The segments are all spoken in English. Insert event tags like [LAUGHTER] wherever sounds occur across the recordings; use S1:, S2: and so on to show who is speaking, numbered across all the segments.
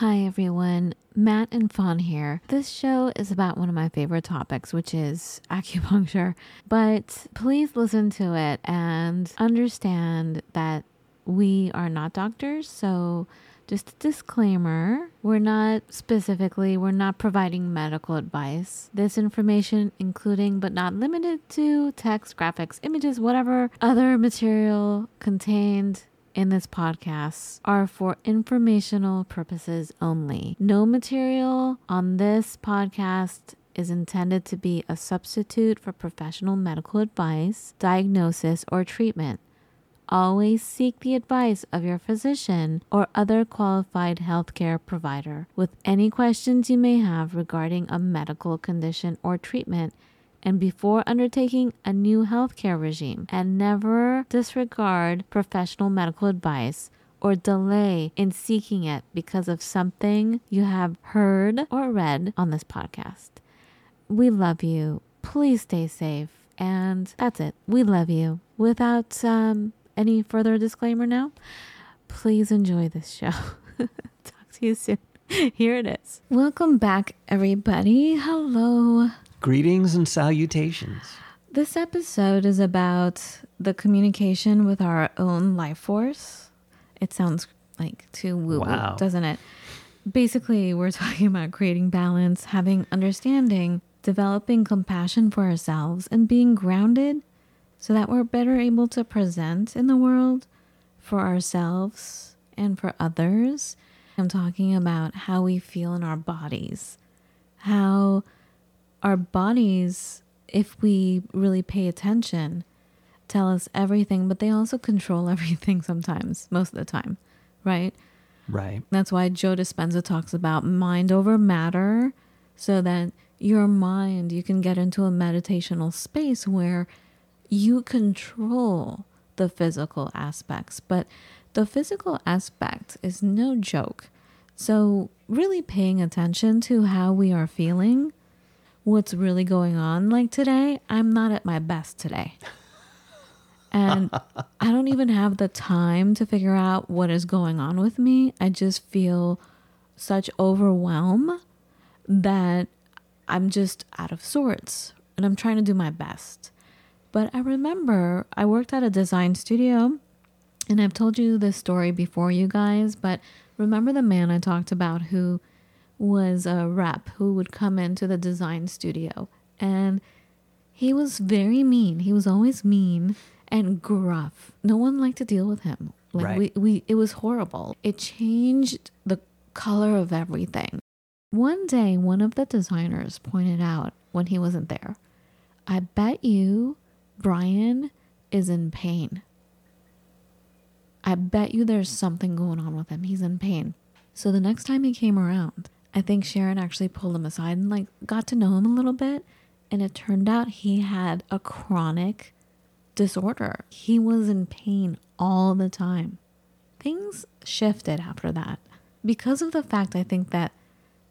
S1: Hi, everyone. Matt and Fawn here. This show is about one of my favorite topics, which is acupuncture. But please listen to it and understand that we are not doctors. So, just a disclaimer we're not specifically, we're not providing medical advice. This information, including but not limited to text, graphics, images, whatever other material contained in this podcast are for informational purposes only. No material on this podcast is intended to be a substitute for professional medical advice, diagnosis, or treatment. Always seek the advice of your physician or other qualified healthcare provider with any questions you may have regarding a medical condition or treatment and before undertaking a new healthcare regime, and never disregard professional medical advice or delay in seeking it because of something you have heard or read on this podcast. We love you. Please stay safe. And that's it. We love you. Without um, any further disclaimer now, please enjoy this show. [LAUGHS] Talk to you soon. [LAUGHS] Here it is. Welcome back, everybody. Hello.
S2: Greetings and salutations.
S1: This episode is about the communication with our own life force. It sounds like too woo woo,
S2: Wow.
S1: doesn't it? Basically, we're [LAUGHS] talking about creating balance, having understanding, developing compassion for ourselves, and being grounded so that we're better able to present in the world for ourselves and for others. I'm talking about how we feel in our bodies, how our bodies, if we really pay attention, tell us everything, but they also control [LAUGHS] everything sometimes, most of the time, right?
S2: Right.
S1: That's why Joe Dispenza talks about mind over matter, so that your mind, you can get into a meditational space where you control the physical aspects. But the physical aspect is no joke. So, really paying attention to how we are feeling, what's really going on. Like today, I'm not at my best today. [LAUGHS] And I don't even have the time to figure out what is going on with me. I just feel such overwhelm that I'm just out of sorts and I'm trying to do my best. But I remember I worked at a design studio and I've told you this story before, you guys, but remember the man I talked about who was a rep who would come into the design studio and he was very mean. He was always mean and gruff. No one liked to deal with him. Like
S2: Right.
S1: we, we it was horrible. It changed the color of everything. One day one of the designers pointed out when he wasn't there, I bet you Brian is in pain. I bet you there's something going on with him. He's in pain. So the next time he came around, I think Sharon actually pulled him aside and like got to know him a little bit. And it turned out he had a chronic disorder. He was in pain all the time. Things shifted after that because of the fact I think that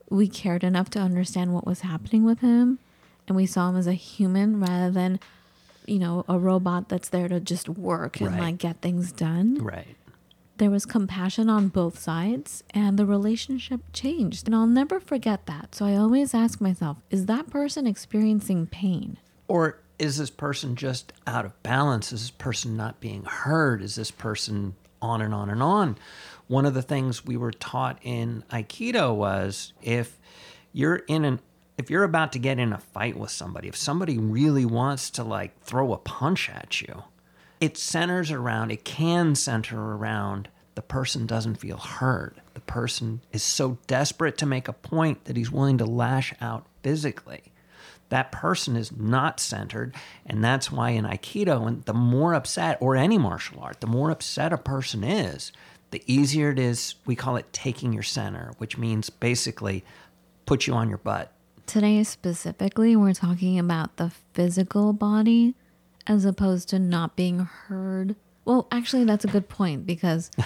S1: we cared enough to understand what was happening with him and we saw him as a human rather than you know a robot that's there to just work and
S2: Right.
S1: like get things done
S2: Right.
S1: There was compassion on both sides and the relationship changed and i'll never forget that so i always ask myself is that person experiencing pain
S2: Or is this person just out of balance? Is this person not being heard? Is this person on and on and on? One of the things we were taught in Aikido was if you're in an if you're about to get in a fight with somebody, if somebody really wants to like throw a punch at you, it centers around, it can center around the person doesn't feel heard. The person is so desperate to make a point that he's willing to lash out physically. That person is not centered. And that's why in Aikido, and the more upset, or any martial art, the more upset a person is, the easier it is. We call it taking your center, which means basically put you on your butt.
S1: Today, specifically, we're talking about the physical body as opposed to not being heard. Well, actually, that's a good point because. [LAUGHS]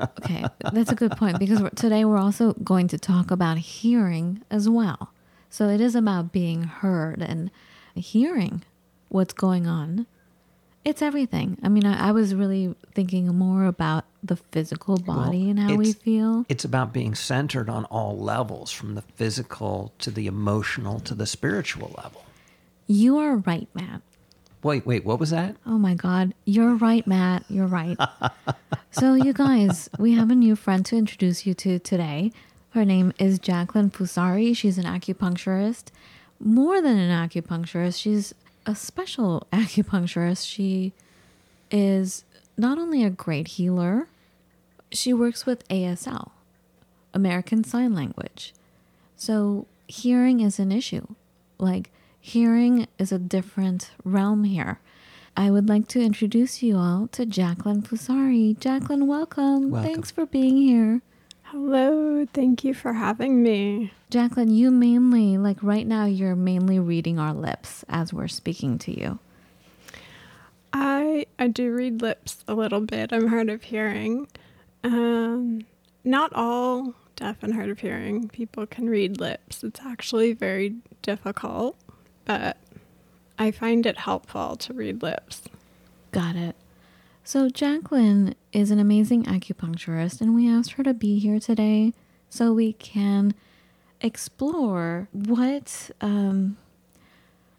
S1: Okay, that's a good point because we're- today we're also going to talk about hearing as well. So it is about being heard and hearing what's going on. It's everything. I mean, I, I was really thinking more about the physical body and how we feel.
S2: It's about being centered on all levels, from the physical to the emotional to the spiritual level.
S1: You are right, Matt.
S2: Wait, wait, what was that?
S1: Oh my God. You're right, Matt. You're right. [LAUGHS] so, you guys, we have a new friend to introduce you to today. Her name is Jacqueline Fusari. She's an acupuncturist. More than an acupuncturist, she's a special [LAUGHS] acupuncturist. She is not only a great healer, she works with ASL, American Sign Language. So, hearing is an issue. Like, hearing is a different realm here. I would like to introduce you all to Jacqueline Fusari. Jacqueline, welcome.
S2: Welcome.
S1: Thanks for being here.
S3: Hello, thank you for having me.
S1: Jacqueline, you mainly, like right now, you're mainly reading our lips as we're speaking to you.
S3: I I do read lips a little bit. I'm hard of hearing. Um, not all deaf and hard of hearing people can read lips. It's actually very difficult, but I find it helpful to read lips.
S1: Got it. So, Jacqueline is an amazing acupuncturist, and we asked her to be here today so we can explore what um,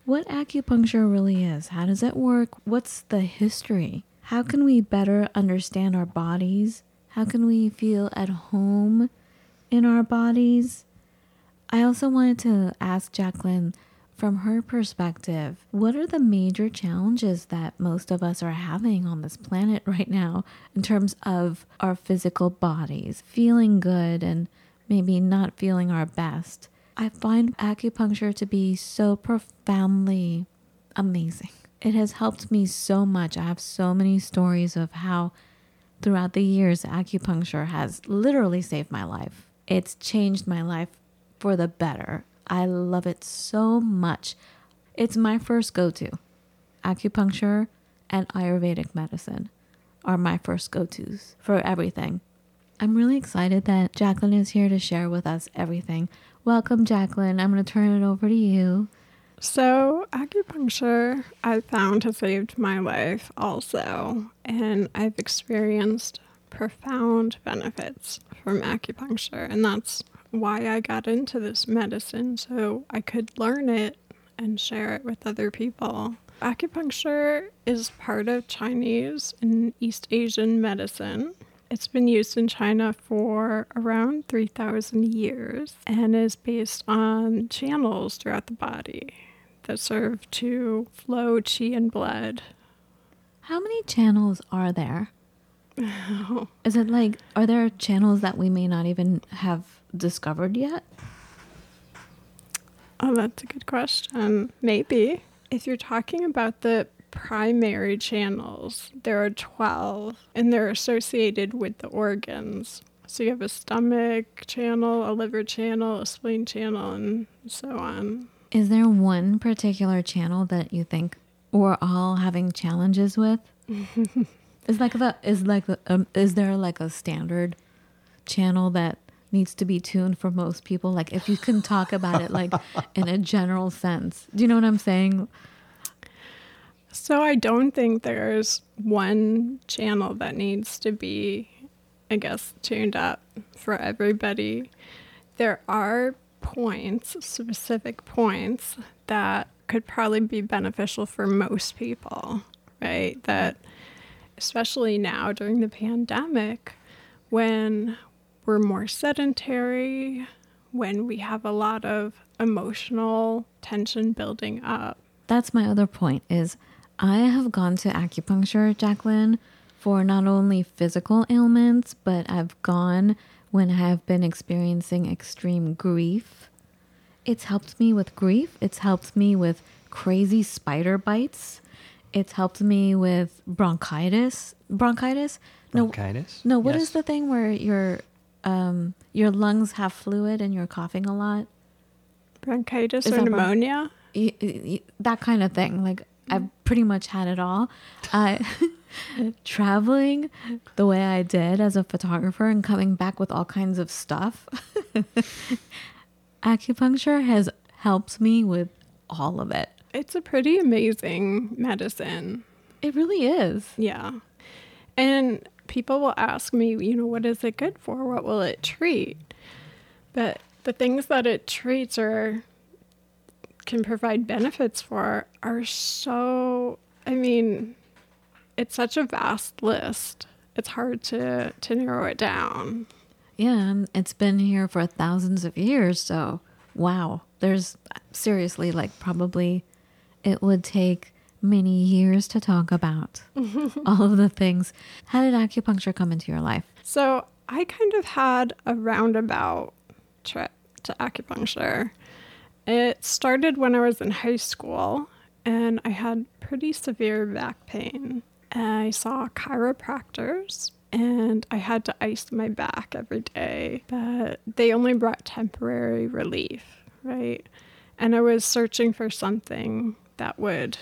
S1: what acupuncture really is. How does it work? What's the history? How can we better understand our bodies? How can we feel at home in our bodies? I also wanted to ask Jacqueline from her perspective, what are the major challenges that most of us are having on this planet [LAUGHS] right now in terms of our physical bodies, feeling good and maybe not feeling our best? I find acupuncture to be so profoundly amazing. It has helped me so much. I have so many stories of how throughout the years acupuncture has literally saved my life. It's changed my life for the better. I love it so much. It's my first go to. Acupuncture and Ayurvedic medicine are my first go tos for everything. I'm really excited that Jacqueline is here to share with us everything. Welcome, Jacqueline. I'm going to turn it over to you.
S3: So, acupuncture I found has saved my life also, and I've experienced profound benefits from acupuncture, and that's why I got into this medicine so I could learn it and share it with other people. Acupuncture is part of Chinese and East Asian medicine. It's been used in China for around 3,000 years and is based on channels throughout the body that serve to flow qi and blood.
S1: How many channels are there? [LAUGHS] Is it like, are there channels that we may not even have discovered yet?
S3: Oh, that's a good question. Maybe. If you're talking about the primary channels, there are 12 and they're associated with the organs. So you have a stomach channel, a liver channel, a spleen channel, and so on.
S1: Is there one particular channel that you think we're all having challenges with? [LAUGHS] is like the is like the, um, is there like a standard channel that needs to be tuned for most people? Like if you can talk about it like [LAUGHS] in a general sense, do you know what I'm saying?
S3: So I don't think there's one channel that needs to be, I guess, tuned up for everybody. There are points, specific points, that could probably be beneficial for most people, right? That, especially now during the pandemic, when we're more sedentary, when we have a lot of emotional tension building up,
S1: That's my other point is I have gone to acupuncture, Jacqueline, for not only physical ailments, but I've gone when I have been experiencing extreme grief. It's helped me with grief. It's helped me with crazy spider bites. It's helped me with bronchitis. Bronchitis, No,
S2: Bronchitis?
S1: no. What is
S2: Yes.
S1: the thing where your um your lungs have fluid and you're coughing a lot?
S3: Bronchitis
S1: Is
S3: or
S1: that bron-
S3: pneumonia?
S1: Y- y- y- that kind of thing. Like I've pretty much had it all. I [LAUGHS] traveling the way I did as a photographer and coming back with all kinds of stuff. [LAUGHS] Acupuncture has helped me with all of it.
S3: It's a pretty amazing medicine.
S1: It really is.
S3: Yeah. And people will ask me, you know, what is it good for? What will it treat? But the things that it treats or can provide benefits for are so, I mean, it's such a vast list. It's hard to, to narrow it down.
S1: Yeah, and it's been here for thousands of years. So, wow. There's seriously like probably it would take many years to talk about [LAUGHS] all of the things. How did acupuncture come into your life?
S3: So I kind of had a roundabout trip to acupuncture. It started when I was in high school and I had pretty severe back pain. I saw chiropractors and I had to ice my back every day, but they only brought temporary relief, right? And I was searching for something that would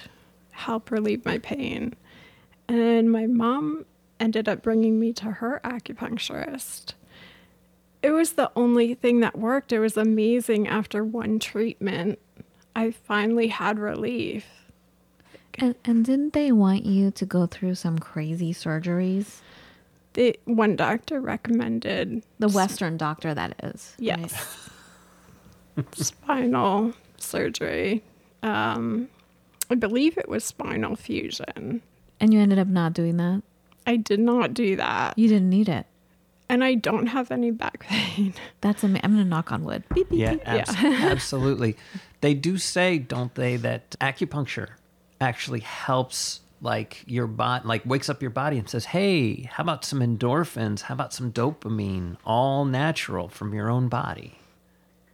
S3: help relieve my pain. And my mom ended up bringing me to her acupuncturist. It was the only thing that worked. It was amazing. After one treatment, I finally had relief.
S1: And, and didn't they want you to go through some crazy surgeries?
S3: The one doctor recommended
S1: The Western doctor, that is. right?
S3: yes, [LAUGHS] spinal surgery. Um, I believe it was spinal fusion.
S1: And you ended up not doing that.
S3: I did not do that,
S1: You didn't need it.
S3: and I don't have any back pain. [LAUGHS]
S1: That's amazing. I'm gonna knock on wood. Beep, beep,
S2: Yeah,
S1: beep.
S2: abs- [LAUGHS] absolutely. They do say, don't they, that acupuncture actually helps like your body, like wakes up your body and says, "Hey, how about some endorphins? How about some dopamine? All natural from your own body."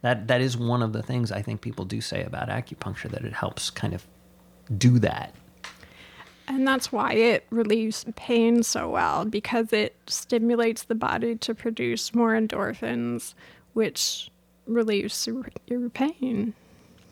S2: That that is one of the things I think people do say about acupuncture that it helps kind of do that.
S3: And that's why it relieves pain so well because it stimulates the body to produce more endorphins, which relieves your- pain.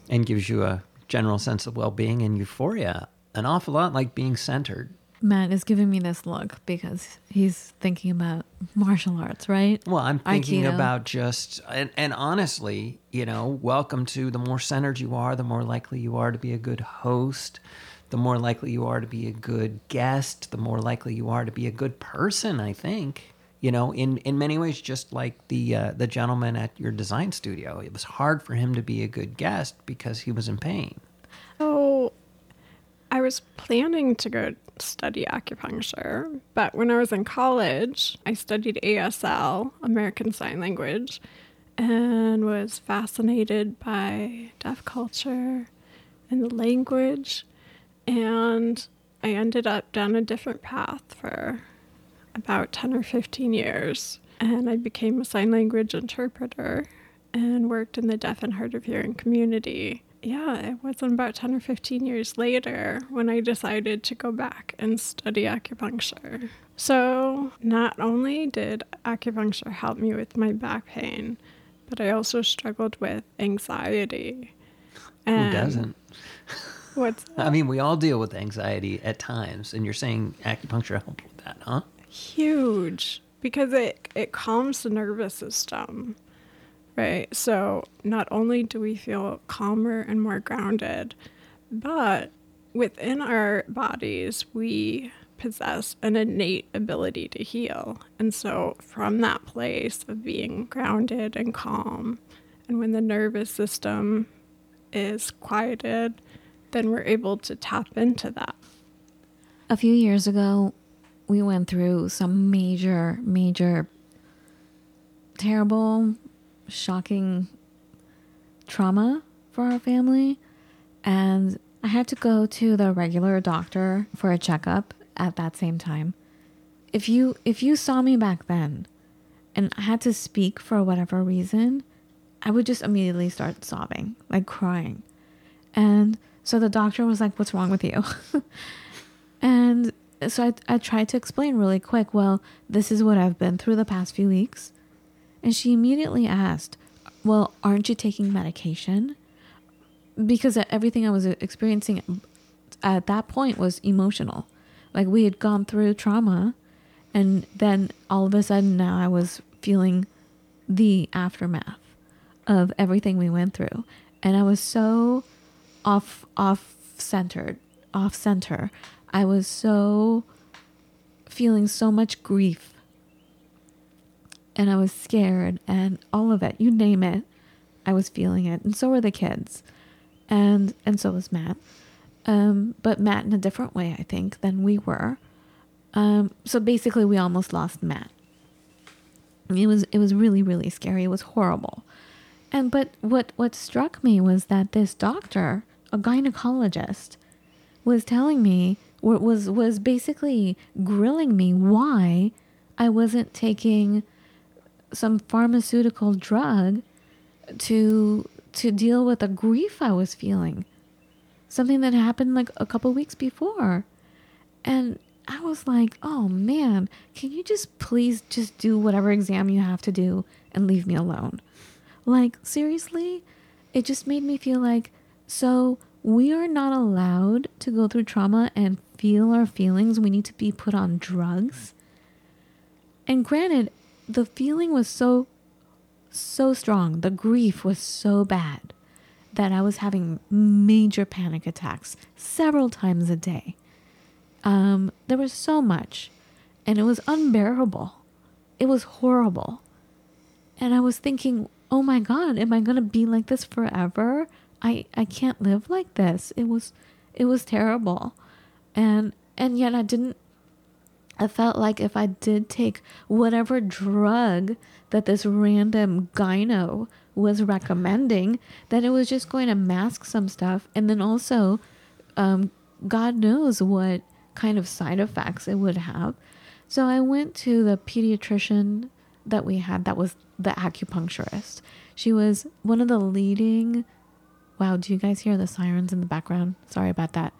S2: and gives you a general sense of well-being and euphoria an awful lot like being centered
S1: Matt is giving me this look because he's thinking about martial arts, right?
S2: well i'm thinking
S1: Aikido.
S2: about just and, and honestly you know welcome to the more centered you are the more likely you are to be a good host the more likely you are to be a good guest the more likely you are to be a good person i think you know in in many ways just like the uh, the gentleman at your design studio it was hard for him to be a good guest because he was in pain
S3: So I was planning to go study acupuncture, but when I was in college, I studied ASL, American Sign Language, and was fascinated by deaf culture and the language. And I ended up down a different path for about 10 or 15 years. And I became a sign language interpreter and worked in the deaf and hard of hearing community. Yeah, it wasn't about 10 or 15 years later when I decided to go back and study acupuncture. So, not only did acupuncture help me with my back pain, but I also struggled with anxiety.
S2: who doesn't
S3: What's [LAUGHS]
S2: I mean, we all deal with anxiety at times, and you're saying acupuncture helped with that, huh?
S3: huge because it it calms the nervous system right? So not only do we feel calmer and more grounded but within our bodies we possess an innate ability to heal. And so from that place of being grounded and calm and when the nervous system is quieted then we're able to tap into that.
S1: A few years ago, we went through some major, major, terrible, shocking trauma for our family. And I had to go to the regular doctor for a checkup at that same time. If you if you saw me back then and I had to speak for whatever reason, I would just immediately start sobbing, like crying. And so the doctor was like, "What's wrong with you?" [LAUGHS] And so I, I tried to explain really quick, well, this is what I've been through the past few weeks. And she immediately asked, well, aren't you taking medication? Because uh, everything I was uh, experiencing at that point was emotional. Like we had gone through trauma, and then all of a sudden now I was feeling the aftermath of everything we went through. And I was so off off centered, off center. I was so feeling so much grief. And I was scared and all of it, you name it. I was feeling it. And so were the kids. And and so was Matt. Um, but Matt in a different way, I think, than we were. Um, so basically we almost lost Matt. It was it was really, really scary. It was horrible. And but what what struck me was that this doctor, a gynecologist, was telling me was was basically grilling me why I wasn't taking some pharmaceutical drug to to deal with the grief I was feeling. Something that happened like a couple weeks before. And I was like, "Oh man, can you just please just do whatever exam you have to do and leave me alone?" Like, seriously? It just made me feel like, so we are not allowed to go through trauma and feel our feelings. We need to be put on drugs. And granted, the feeling was so, so strong. The grief was so bad that I was having major panic attacks several times a day. Um, there was so much, and it was unbearable. It was horrible. And I was thinking, oh my god am i going to be like this forever i i can't live like this it was it was terrible and and yet i didn't i felt like if i did take whatever drug that this random gyno was recommending that it was just going to mask some stuff and then also um, god knows what kind of side effects it would have so i went to the pediatrician that we had that was the acupuncturist. She was one of the leading. Wow, do you guys hear the sirens in the background? Sorry about that.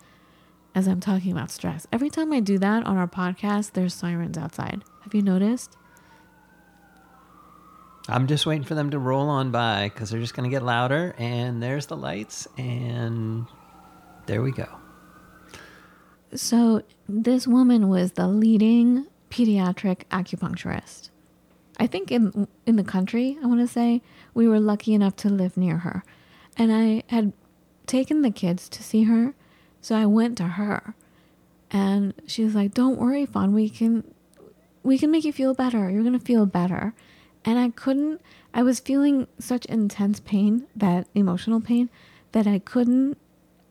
S1: As I'm talking about stress, every time I do that on our podcast, there's sirens outside. Have you noticed?
S2: I'm just waiting for them to roll on by because they're just going to get louder. And there's the lights, and there we go.
S1: So, this woman was the leading pediatric acupuncturist. I think in in the country, I want to say, we were lucky enough to live near her. And I had taken the kids to see her, so I went to her. And she was like, "Don't worry, Fawn, we can we can make you feel better. You're to feel better." And I couldn't I was feeling such intense pain, that emotional pain, that I couldn't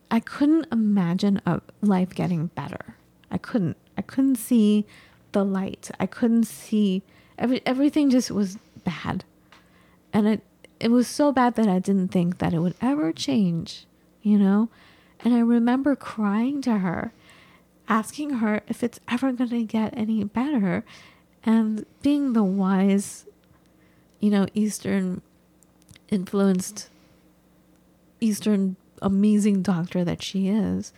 S1: I couldn't imagine a life getting better. I couldn't. I couldn't see the light. I couldn't see Every everything just was bad, and it it was so bad that I didn't think that it would ever change, you know. And I remember crying to her, asking her if it's ever going to get any better, and being the wise, you know, Eastern influenced, Eastern amazing doctor that she is.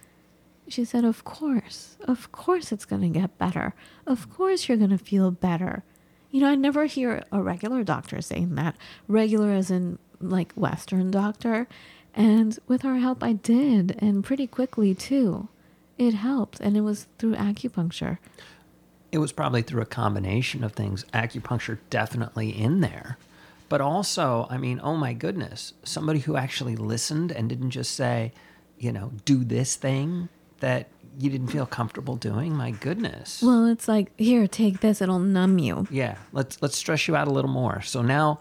S1: She said, Of course, of course it's going to get better. Of course you're going to feel better. You know, I never hear a regular doctor saying that. Regular as in like Western doctor. And with our help, I did, and pretty quickly too. It helped, and it was through acupuncture.
S2: It was probably through a combination of things. Acupuncture definitely in there. But also, I mean, oh my goodness, somebody who actually listened and didn't just say, you know, do this thing that you didn't feel comfortable doing? My goodness.
S1: Well, it's like here, take this; it'll numb you.
S2: Yeah, let's let's stress you out a little more. So now,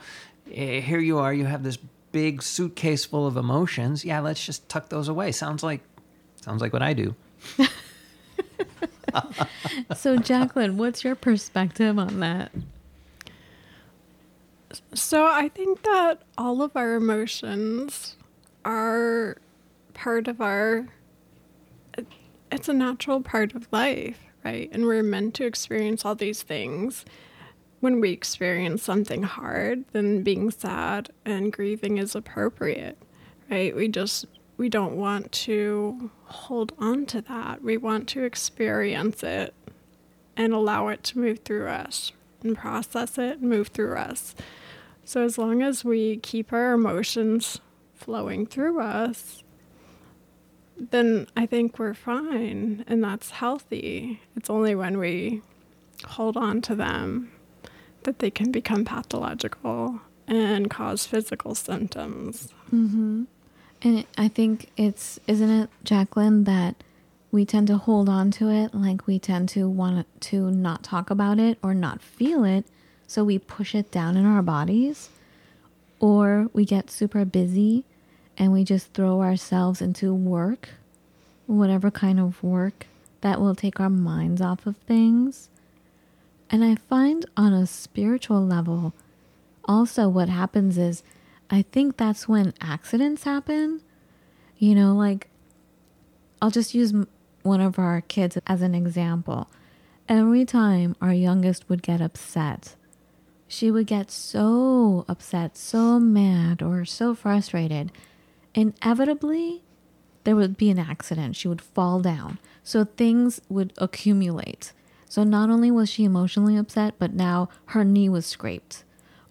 S2: eh, here you are. You have this big suitcase full of emotions. Yeah, let's just tuck those away. Sounds like sounds like what I do. [LAUGHS]
S1: so, Jacqueline, what's your perspective on that?
S3: So, I think that all of our emotions are part of our it's a natural part of life, right? And we're meant to experience all these things. When we experience something hard, then being sad and grieving is appropriate, right? We just we don't want to hold on to that. We want to experience it and allow it to move through us and process it and move through us. So, as long as we keep our emotions flowing through us, then I think we're fine and that's healthy. It's only when we hold on to them that they can become pathological and cause physical symptoms.
S1: Mm-hmm. And I think it's, isn't it, Jacqueline, that we tend to hold on to it, like we tend to want to not talk about it or not feel it, so we push it down in our bodies, or we get super busy and we just throw ourselves into work, whatever kind of work that will take our minds off of things. And I find on a spiritual level, also what happens is I think that's when accidents happen. You know, like I'll just use one of our kids as an example. Every time our youngest would get upset, she would get so upset, so mad, or so frustrated. Inevitably, there would be an accident. She would fall down. So things would accumulate. So not only was she emotionally upset, but now her knee was scraped.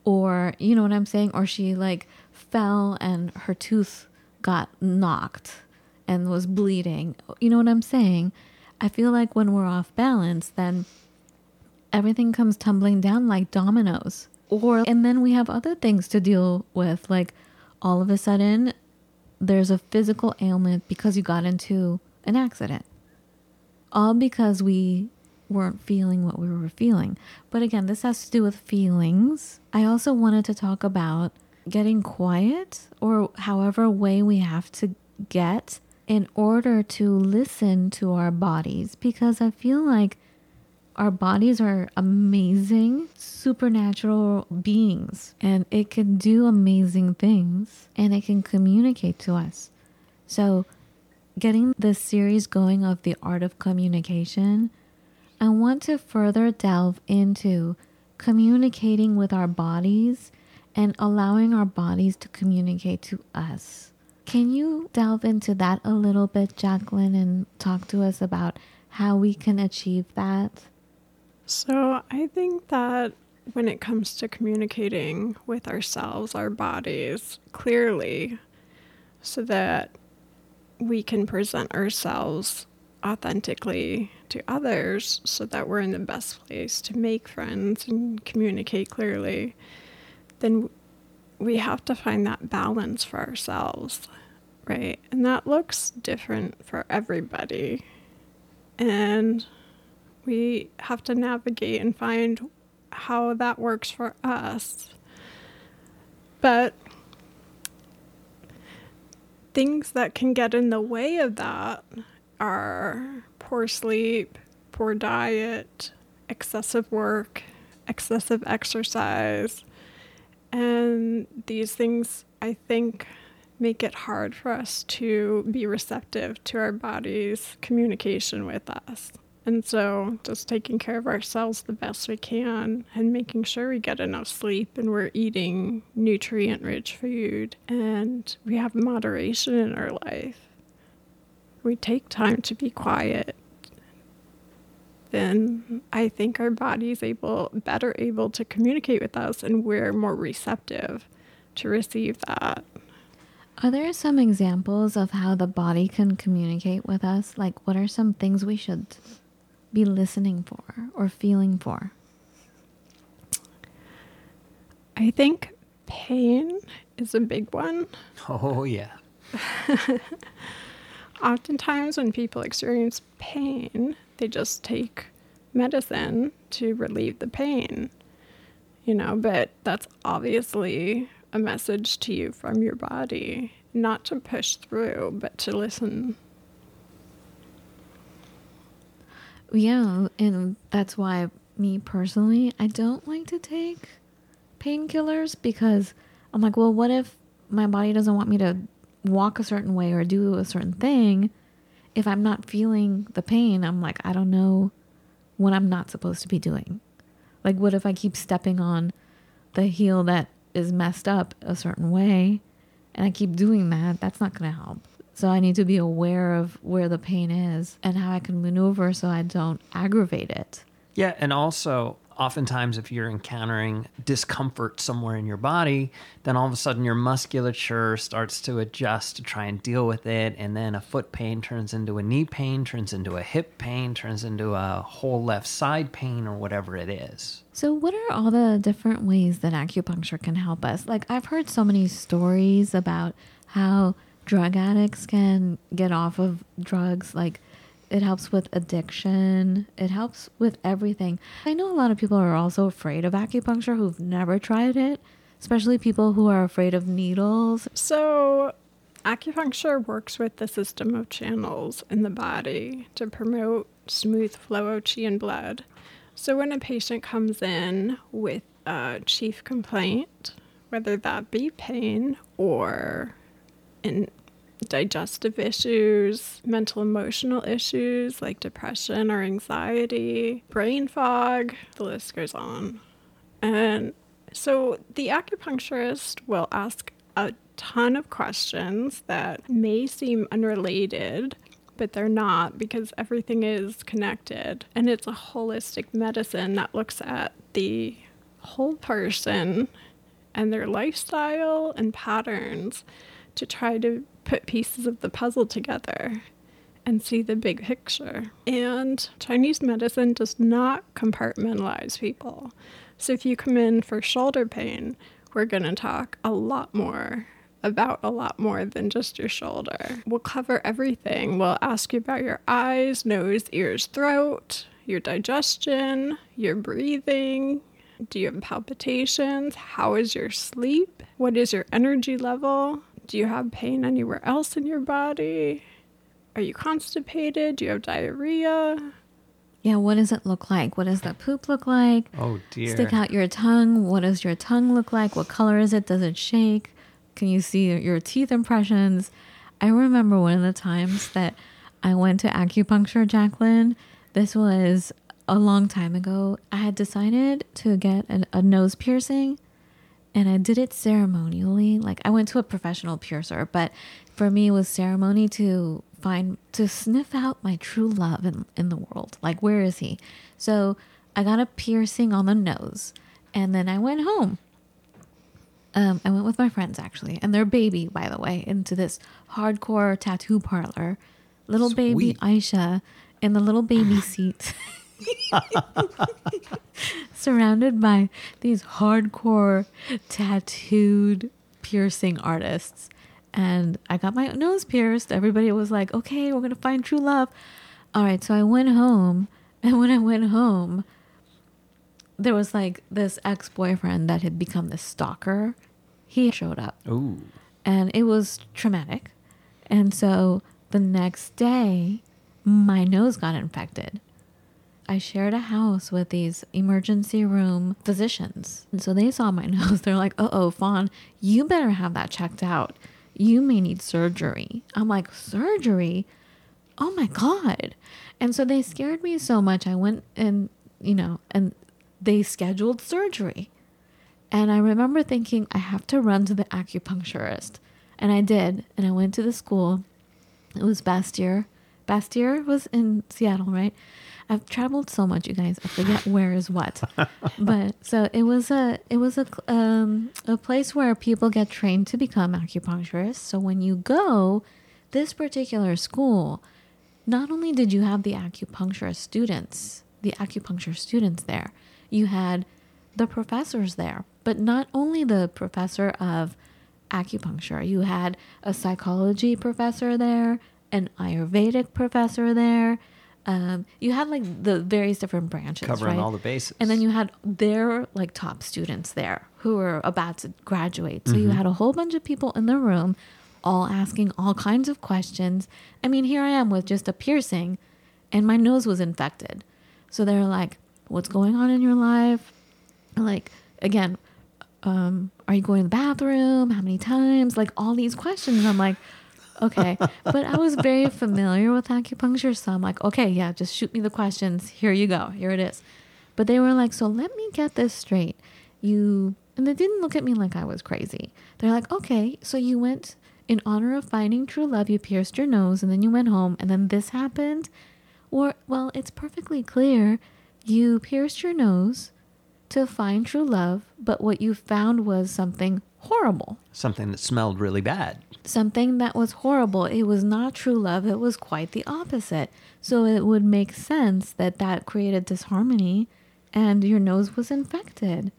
S1: Or, you know what I'm saying? Or she like fell and her tooth got knocked and was bleeding. You know what I'm saying? I feel like when we're off balance, then everything comes tumbling down like dominoes. Or, and then we have other things to deal with. Like all of a sudden, there's a physical ailment because you got into an accident. All because we weren't feeling what we were feeling. But again, this has to do with feelings. I also wanted to talk about getting quiet or however way we have to get in order to listen to our bodies because I feel like our bodies are amazing supernatural beings and it can do amazing things and it can communicate to us. So, getting this series going of the art of communication, I want to further delve into communicating with our bodies and allowing our bodies to communicate to us. Can you delve into that a little bit, Jacqueline, and talk to us about how we can achieve that?
S3: So, I think that when it comes to communicating with ourselves, our bodies, clearly, so that we can present ourselves authentically to others, so that we're in the best place to make friends and communicate clearly, then we have to find that balance for ourselves, right? And that looks different for everybody. And we have to navigate and find how that works for us. But things that can get in the way of that are poor sleep, poor diet, excessive work, excessive exercise, and these things, I think, make it hard for us to be receptive to our body's communication with us. And so, just taking care of ourselves the best we can and making sure we get enough sleep and we're eating nutrient rich food and we have moderation in our life. We take time to be quiet then I think our body is able better able to communicate with us and we're more receptive to receive that.
S1: Are there some examples of how the body can communicate with us? Like what are some things we should be listening for or feeling for?
S3: I think pain is a big one. [LAUGHS]
S2: Oh yeah. [LAUGHS]
S3: Oftentimes when people experience pain, they just take medicine to relieve the pain, you know, but that's obviously a message to you from your body, not to push through, but to listen.
S1: Yeah, and that's why me personally, I don't like to take painkillers because I'm like, well, what if my body doesn't want me to walk a certain way or do a certain thing? if I'm not feeling the pain, I'm like, I don't know what I'm not supposed to be doing. Like, what if I keep stepping on the heel that is messed up a certain way and I keep doing that? That's not going to help. So I need to be aware of where the pain is and how I can maneuver so I don't aggravate it.
S2: Yeah, and also oftentimes if you're encountering discomfort somewhere in your body, then all of a sudden your musculature starts to adjust to try and deal with it and then a foot pain turns into a knee pain, turns into a hip pain, turns into a whole left side pain or whatever it is.
S1: So, what are all the different ways that acupuncture can help us? Like, I've heard so many stories about how drug addicts can get off of drugs, like it helps with addiction. It helps with everything. I know a lot of people are also afraid of acupuncture who've never tried it, especially people who are afraid of needles.
S3: So, acupuncture works with the system of channels in the body to promote smooth flow of qi and blood. So, when a patient comes in with a chief complaint, whether that be pain or in digestive issues, mental emotional issues like depression or anxiety, brain fog, the list goes on. And so the acupuncturist will ask a ton of questions that may seem unrelated, but they're not because everything is connected. And it's a holistic medicine that looks at the whole person and their lifestyle and patterns to try to put pieces of the puzzle together and see the big picture. And Chinese medicine does not compartmentalize people. So if you come in for shoulder pain, we're going to talk a lot more about a lot more than just your shoulder. We'll cover everything. We'll ask you about your eyes, nose, ears, throat, your digestion, your breathing. Do you have palpitations? How is your sleep? What is your energy level? Do you have pain anywhere else in your body? Are you constipated? Do you have diarrhea?
S1: Yeah, what does it look like? What does the poop look like?
S2: Oh dear.
S1: Stick out your tongue. What does your tongue look like? What color is it? Does it shake? Can you see your teeth impressions? I remember one of the times that I went to acupuncture, Jacqueline. This was a long time ago. I had decided to get an, a nose piercing and I did it ceremonially. Like I went to a professional piercer, but for me it was ceremony to find to sniff out my true love in, in the world. Like where is he? So I got a piercing on the nose and then I went home. Um, I went with my friends actually, and their baby, by the way, into this hardcore tattoo parlor. Little baby Aisha in the little baby [SIGHS] seat. [LAUGHS] [LAUGHS] surrounded by these hardcore tattooed piercing artists. And I got my nose pierced. Everybody was like, okay, we're going to find true love. All right, so I went home. And when I went home, there was like this ex boyfriend that had become the stalker. He showed up
S2: Ooh.
S1: and it was traumatic. And so the next day, my nose got infected. I shared a house with these emergency room physicians. And so they saw my [LAUGHS] nose. They're like, uh oh, Fawn, you better have that checked out. You may need surgery. I'm like, surgery? Oh my God. And so they scared me so much. I went and, you know, and they scheduled surgery. And I remember thinking, I have to run to the acupuncturist. And I did. And I went to the school. It was Bastyr. Bastyr was in Seattle, right? I've traveled so much, you guys. I forget [LAUGHS] where is what. but so it was a it was a um, a place where people get trained to become acupuncturists. So when you go, this particular school, not only did you have the acupuncturist students, the acupuncture students there, you had the professors there, but not only the professor of acupuncture, you had a psychology professor there, an Ayurvedic professor there. Um, you had like the various different branches,
S2: Covering
S1: right?
S2: all the bases.
S1: And then you had their like top students there who were about to graduate. So you had a whole bunch of people in the room all asking all kinds of questions. I mean, here I am with just a piercing and my nose was infected. So they're like, what's going on in your life? Like, again, um, are you going to the bathroom? How many times? Like all these questions. I'm like, okay. But I was very familiar with acupuncture. So I'm like, okay, yeah, just shoot me the questions. Here you go. Here it is. But they were like, so let me get this straight. You, and they didn't look at me like I was crazy. They're like, okay, so you went in honor of finding true love, you pierced your nose and then you went home and then this happened. Or, well, it's perfectly clear you pierced your nose to find true love, but what you found was something horrible.
S2: Something that smelled really bad.
S1: Something that was horrible. It was not true love, it was quite the opposite. So it would make sense that that created disharmony and your nose was infected.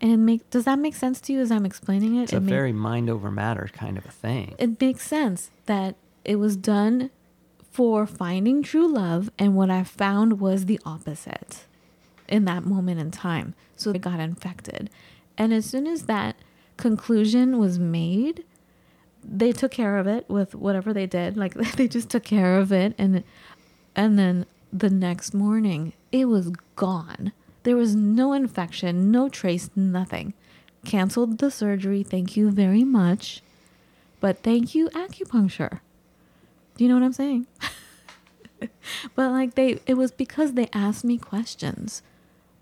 S1: And make does that make sense to you as I'm explaining it?
S2: It's a
S1: it make-
S2: very mind over matter kind of a thing.
S1: it makes sense that it was done for finding true love and what I found was the opposite in that moment in time. So it got infected. And as soon as that conclusion was made, they took care of it with whatever they did. Like [LAUGHS] they just took care of it and and then the next morning it was gone. There was no infection, no trace, nothing. Canceled the surgery. Thank you very much. But thank you acupuncture. Do you know what I'm saying? [LAUGHS] but like they it was because they asked me questions.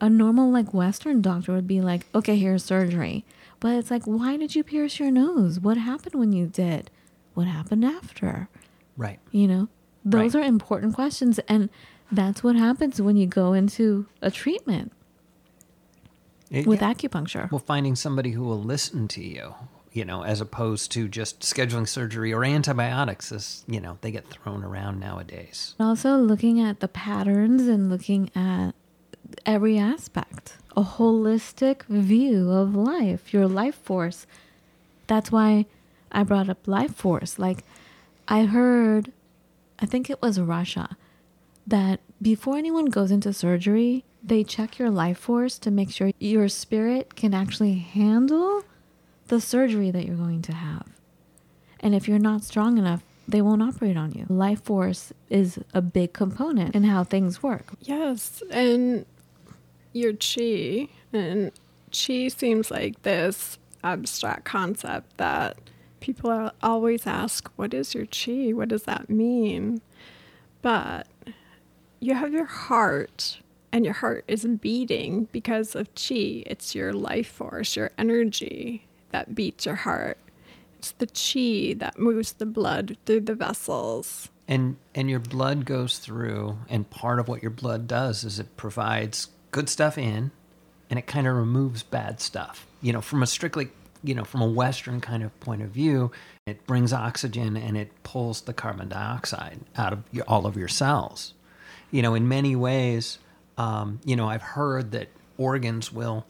S1: A normal like western doctor would be like, "Okay, here's surgery." But it's like, "Why did you pierce your nose? What happened when you did? What happened after?"
S2: Right.
S1: You know? Those
S2: Right.
S1: are important questions and that's what happens when you go into a treatment
S2: It-
S1: with
S2: yeah.
S1: acupuncture.
S2: Well, finding somebody who will listen to you, you know, as opposed to just scheduling surgery or antibiotics, as you know, they get thrown around nowadays.
S1: Also, looking at the patterns and looking at every aspect, a holistic view of life, your life force. That's why I brought up life force. Like, I heard, I think it was Russia, that before anyone goes into surgery, they check your life force to make sure your spirit can actually handle the surgery that you're going to have. And if you're not strong enough, they won't operate on you. Life force is a big component in how things work.
S3: Yes, and your chi, and chi seems like this abstract concept that people always ask, What is your chi? What does that mean? But you have your heart, and your heart is beating because of chi. It's your life force, your energy that beats your heart. It's the chi that moves the blood through the vessels.
S2: And and your blood goes through, and part of what your blood does is it provides good stuff in, and it kind of removes bad stuff. You know, from a strictly you know from a Western kind of point of view, it brings oxygen and it pulls the carbon dioxide out of your, all of your cells. You know, in many ways, um, you know, I've heard that organs will,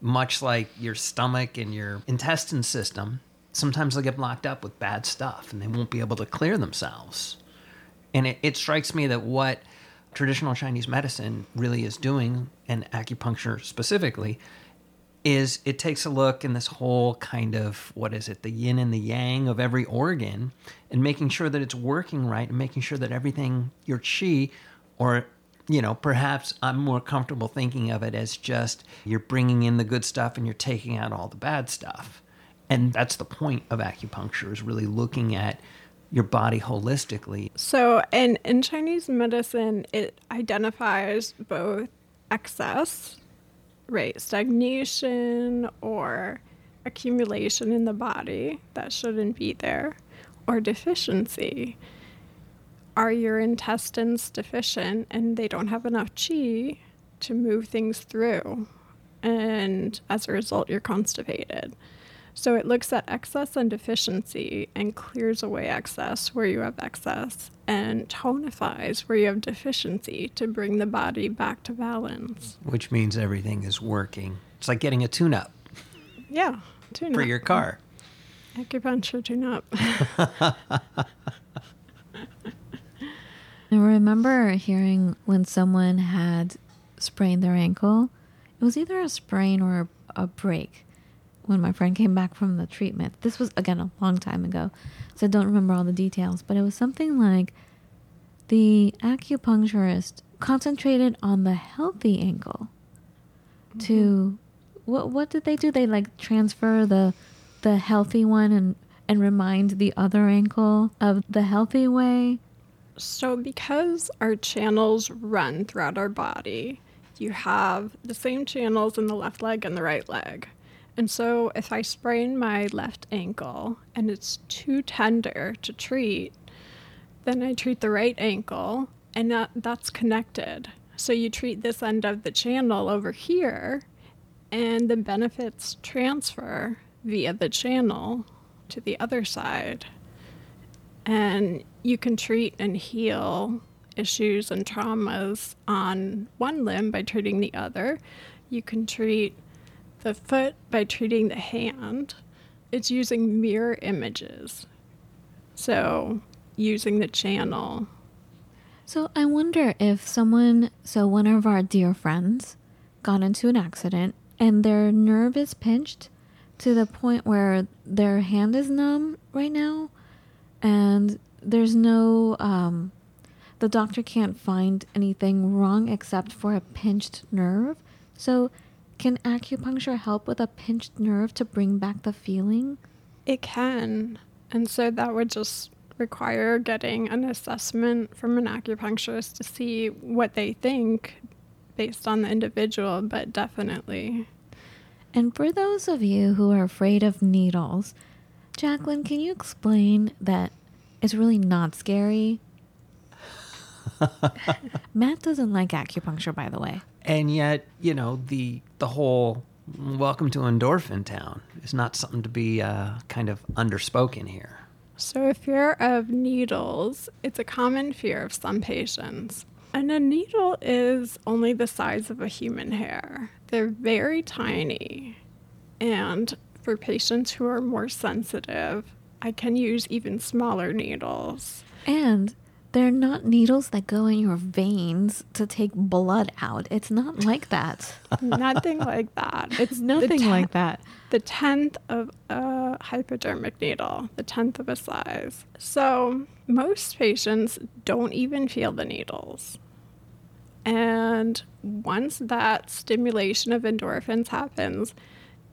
S2: much like your stomach and your intestine system, sometimes they'll get blocked up with bad stuff and they won't be able to clear themselves. And it, it strikes me that what traditional Chinese medicine really is doing, and acupuncture specifically, is it takes a look in this whole kind of what is it, the yin and the yang of every organ, and making sure that it's working right and making sure that everything, your chi, or you know, perhaps I'm more comfortable thinking of it as just you're bringing in the good stuff and you're taking out all the bad stuff. And that's the point of acupuncture is really looking at your body holistically.
S3: So, in, in Chinese medicine, it identifies both excess, right, stagnation or accumulation in the body that shouldn't be there, or deficiency. Are your intestines deficient and they don't have enough qi to move things through? And as a result, you're constipated. So it looks at excess and deficiency and clears away excess where you have excess and tonifies where you have deficiency to bring the body back to balance.
S2: which means everything is working. It's like getting a tune up
S3: Yeah, tune up.
S2: for your car.
S3: acupuncture tune up. [LAUGHS]
S1: I remember hearing when someone had sprained their ankle. It was either a sprain or a break when my friend came back from the treatment. This was, again, a long time ago, so I don't remember all the details, but it was something like the acupuncturist concentrated on the healthy ankle to mm-hmm. what what did they do they like transfer the the healthy one and and remind the other ankle of the healthy way
S3: So, because our channels run throughout our body, you have the same channels in the left leg and the right leg. And so if I sprain my left ankle and it's too tender to treat, then I treat the right ankle and that, that's connected. So you treat this end of the channel over here and the benefits transfer via the channel to the other side. And you can treat and heal issues and traumas on one limb by treating the other. You can treat the foot by treating the hand. It's using mirror images. So, using the channel.
S1: So, I wonder if someone, so one of our dear friends got into an accident and their nerve is pinched to the point where their hand is numb right now and there's no um, the doctor can't find anything wrong except for a pinched nerve so can acupuncture help with a pinched nerve to bring back the feeling
S3: It can. And so that would just require getting an assessment from an acupuncturist to see what they think based on the individual, but definitely.
S1: and for those of you who are afraid of needles jacqueline can you explain that it's really not scary [LAUGHS] matt doesn't like acupuncture by the way
S2: and yet you know the the whole welcome to endorphin town is not something to be uh, kind of underspoken here
S3: So, a fear of needles, it's a common fear of some patients. And a needle is only the size of a human hair. They're very tiny. And for patients who are more sensitive, I can use even smaller needles.
S1: And they're not needles that go in your veins to take blood out. It's not like that. [LAUGHS]
S3: Nothing like that. It's
S1: Nothing
S3: te-
S1: like that.
S3: the tenth of a hypodermic needle, the tenth of a size. So most patients don't even feel the needles. And once that stimulation of endorphins happens,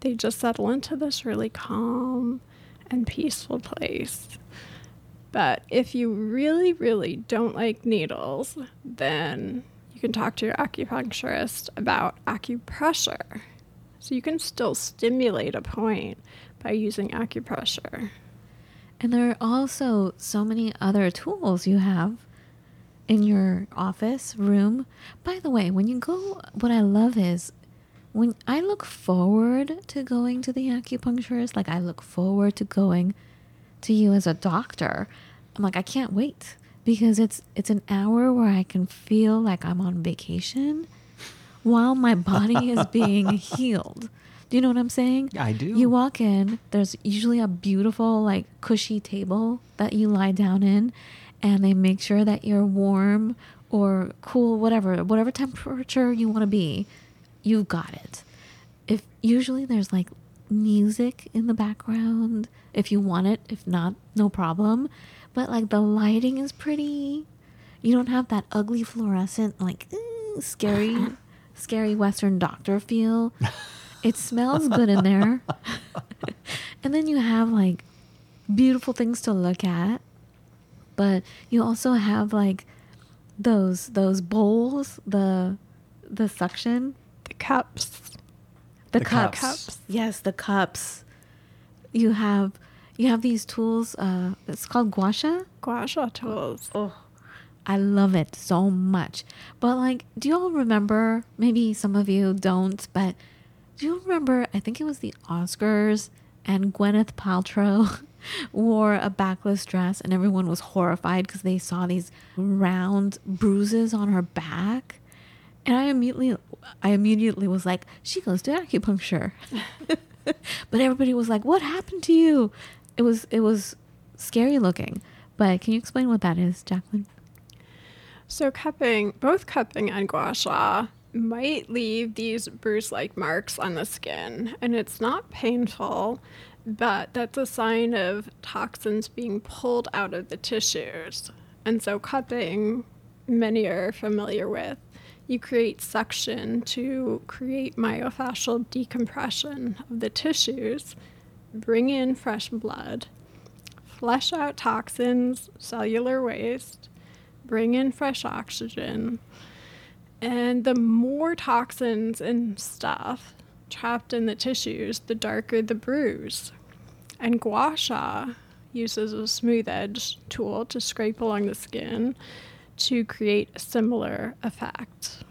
S3: they just settle into this really calm and peaceful place. But if you really, really don't like needles, then you can talk to your acupuncturist about acupressure. So you can still stimulate a point by using acupressure.
S1: And there are also so many other tools you have in your office room. By the way, when you go, what I love is when I look forward to going to the acupuncturist, like I look forward to going to you as a doctor. I'm like, I can't wait because it's it's an hour where I can feel like I'm on vacation while my body is [LAUGHS] being healed. Do you know what I'm saying?
S2: I do.
S1: You walk in, there's usually a beautiful, like, cushy table that you lie down in, and they make sure that you're warm or cool, whatever, whatever temperature you want to be, you've got it. If usually there's like music in the background, if you want it, if not, no problem. But like the lighting is pretty. You don't have that ugly fluorescent, like, eh, scary, [LAUGHS] scary Western doctor feel. It smells good in there. [LAUGHS] and then you have like beautiful things to look at. But you also have like those those bowls, the the suction,
S3: The cups.
S1: the,
S2: The
S1: cups.
S2: cups.
S1: Yes, the cups. You have you have these tools. Uh, it's called gua sha.
S3: Gua sha tools.
S1: Oh, I love it so much. But like, do you all remember? Maybe some of you don't, but do you remember? I think it was the Oscars, and Gwyneth Paltrow [LAUGHS] wore a backless dress, and everyone was horrified because they saw these round bruises on her back. And I immediately, I immediately was like, she goes to acupuncture. [LAUGHS] [LAUGHS] but everybody was like, what happened to you? It was, it was scary looking. But can you explain what that is, Jacqueline?
S3: So cupping, both cupping and gua sha might leave these bruise-like marks on the skin, and it's not painful, but that's a sign of toxins being pulled out of the tissues. And so cupping, many are familiar with, you create suction to create myofascial decompression of the tissues, bring in fresh blood, flush out toxins, cellular waste, bring in fresh oxygen. And the more toxins and stuff trapped in the tissues, the darker the bruise. And gua sha uses a smooth edge tool to scrape along the skin to create a similar effect.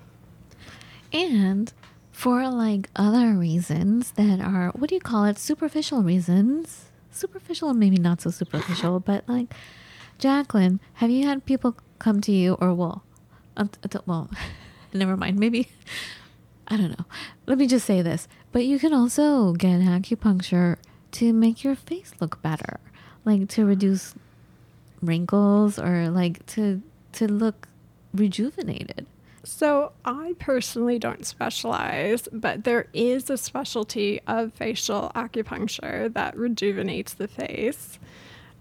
S1: And for like other reasons that are, what do you call it? Superficial reasons. Superficial, and maybe not so superficial, [LAUGHS] but like, Jacqueline, have you had people come to you or, well, uh, well, [LAUGHS] never mind. Maybe, I don't know. Let me just say this. But you can also get acupuncture to make your face look better, like to reduce wrinkles or like to to look rejuvenated.
S3: So, I personally don't specialize, but there is a specialty of facial acupuncture that rejuvenates the face.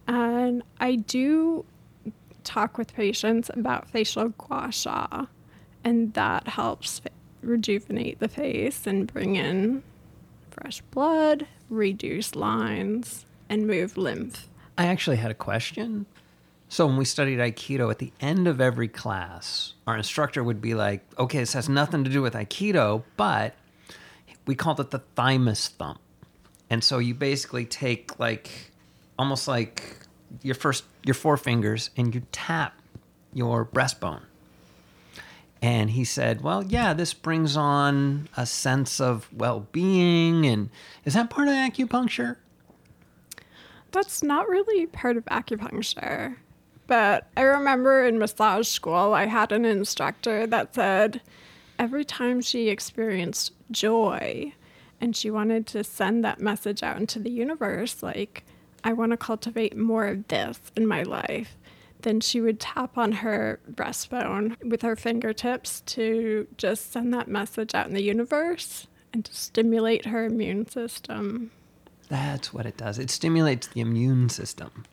S3: And I do talk with patients about facial gua sha, and that helps rejuvenate the face and bring in fresh blood, reduce lines, and move lymph.
S2: I actually had a question. So when we studied Aikido, at the end of every class, our instructor would be like, okay, this has nothing to do with Aikido, but we called it the thymus thump. And so you basically take like almost like your first your four fingers and you tap your breastbone. And he said, Well, yeah, this brings on a sense of well being. And is that part of acupuncture?
S3: That's not really part of acupuncture. But I remember in massage school, I had an instructor that said every time she experienced joy and she wanted to send that message out into the universe, like, I want to cultivate more of this in my life, then she would tap on her breastbone with her fingertips to just send that message out in the universe and to stimulate her immune system.
S2: That's what it does. It stimulates the immune system.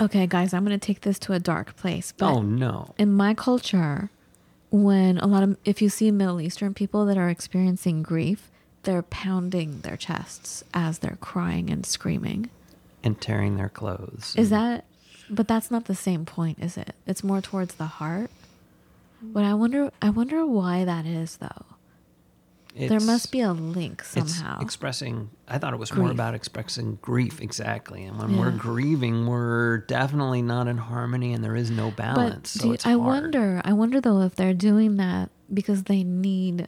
S1: Okay, guys, I'm going to take this to a dark place.
S2: But oh, no.
S1: In my culture, when a lot of, if you see Middle Eastern people that are experiencing grief, they're pounding their chests as they're crying and screaming.
S2: And tearing their clothes.
S1: Is that, but that's not the same point, is it? It's more towards the heart. But I wonder, I wonder why that is, though. It's, there must be a link somehow.
S2: expressing, I thought it was grief. more about expressing grief, exactly. And when yeah. we're grieving, we're definitely not in harmony and there is no balance. But so you,
S1: I hard. wonder, I wonder though if they're doing that because they need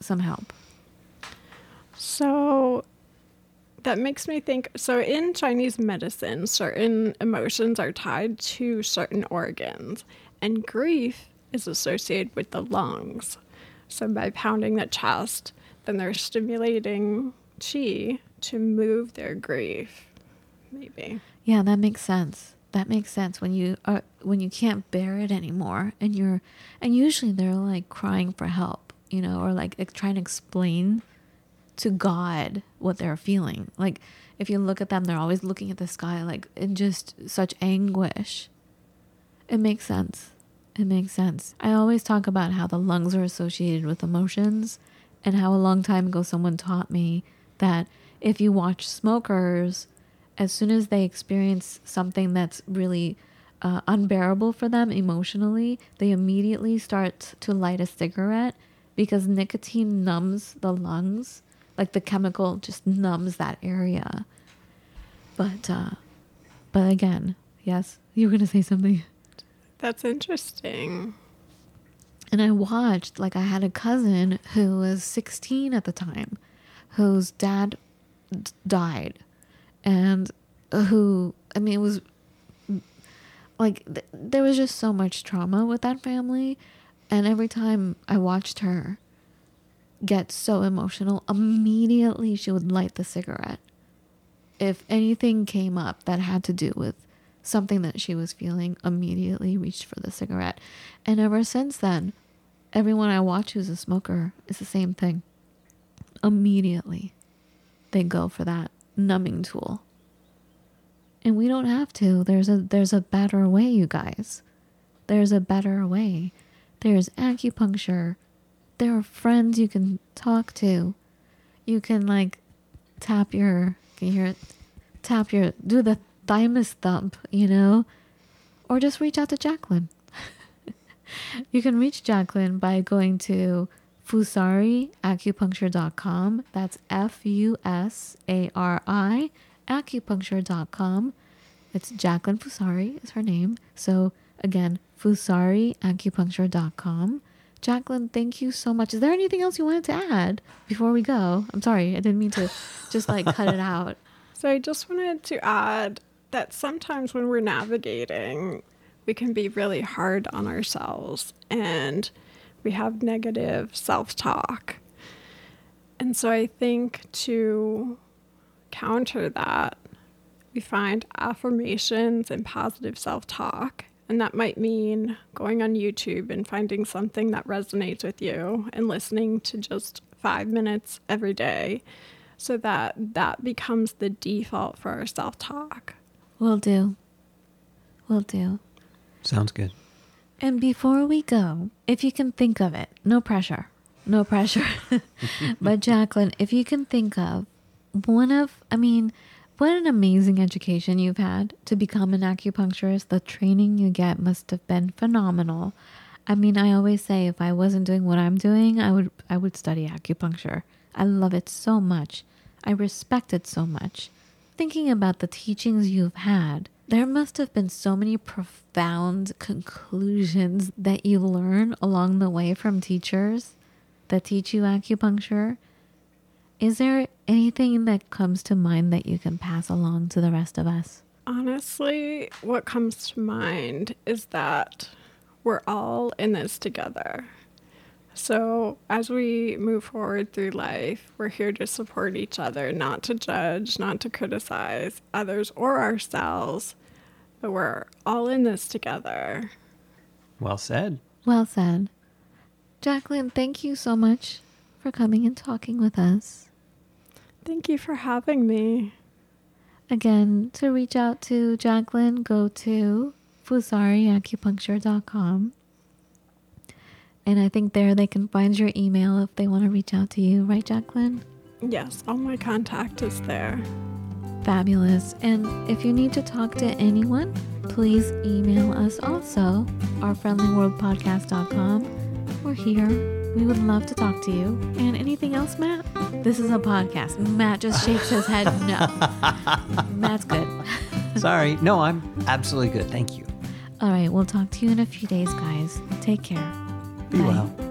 S1: some help.
S3: So that makes me think so in Chinese medicine, certain emotions are tied to certain organs, and grief is associated with the lungs. So by pounding the chest, then they're stimulating chi to move their grief. Maybe.
S1: Yeah, that makes sense. That makes sense when you are when you can't bear it anymore and you're and usually they're like crying for help, you know, or like trying to explain to God what they're feeling. Like if you look at them, they're always looking at the sky like in just such anguish. It makes sense. It makes sense. I always talk about how the lungs are associated with emotions and how a long time ago someone taught me that if you watch smokers, as soon as they experience something that's really uh, unbearable for them emotionally, they immediately start to light a cigarette because nicotine numbs the lungs. Like the chemical just numbs that area. But, uh, but again, yes, you were going to say something.
S3: That's interesting.
S1: And I watched, like, I had a cousin who was 16 at the time, whose dad d- died. And who, I mean, it was like, th- there was just so much trauma with that family. And every time I watched her get so emotional, immediately she would light the cigarette. If anything came up that had to do with something that she was feeling, immediately reached for the cigarette. And ever since then, everyone I watch who's a smoker is the same thing. Immediately, they go for that numbing tool. And we don't have to. There's a there's a better way, you guys. There's a better way. There's acupuncture. There are friends you can talk to. You can like tap your can you hear it? Tap your do the thymus thump, you know? Or just reach out to Jacqueline. [LAUGHS] you can reach Jacqueline by going to fusariacupuncture.com. That's F U S A R I acupuncture.com. It's Jacqueline Fusari is her name. So again, fusariacupuncture.com. Jacqueline, thank you so much. Is there anything else you wanted to add before we go? I'm sorry, I didn't mean to just like cut it out. [LAUGHS]
S3: So I just wanted to add that sometimes when we're navigating, we can be really hard on ourselves and we have negative self talk. And so I think to counter that, we find affirmations and positive self talk. And that might mean going on YouTube and finding something that resonates with you and listening to just five minutes every day so that that becomes the default for our self talk.
S1: Will do. Will do.
S2: Sounds good.
S1: And before we go, if you can think of it, no pressure, no pressure. [LAUGHS] but Jacqueline, if you can think of one of, I mean, what an amazing education you've had to become an acupuncturist. The training you get must have been phenomenal. I mean, I always say if I wasn't doing what I'm doing, I would I would study acupuncture. I love it so much. I respect it so much. Thinking about the teachings you've had, there must have been so many profound conclusions that you learn along the way from teachers that teach you acupuncture. Is there anything that comes to mind that you can pass along to the rest of us?
S3: Honestly, what comes to mind is that we're all in this together. So, as we move forward through life, we're here to support each other, not to judge, not to criticize others or ourselves, but we're all in this together.
S2: Well said.
S1: Well said. Jacqueline, thank you so much for coming and talking with us.
S3: Thank you for having me.
S1: Again, to reach out to Jacqueline, go to fusariacupuncture.com. And I think there they can find your email if they want to reach out to you, right, Jacqueline?
S3: Yes, all my contact is there.
S1: Fabulous. And if you need to talk to anyone, please email us also, ourfriendlyworldpodcast.com. We're here. We would love to talk to you. And anything else, Matt? This is a podcast. Matt just shakes his head no. [LAUGHS] Matt's good. [LAUGHS]
S2: Sorry. No, I'm absolutely good. Thank you.
S1: All right, we'll talk to you in a few days, guys. Take care.
S2: Be
S1: Bye.
S2: well.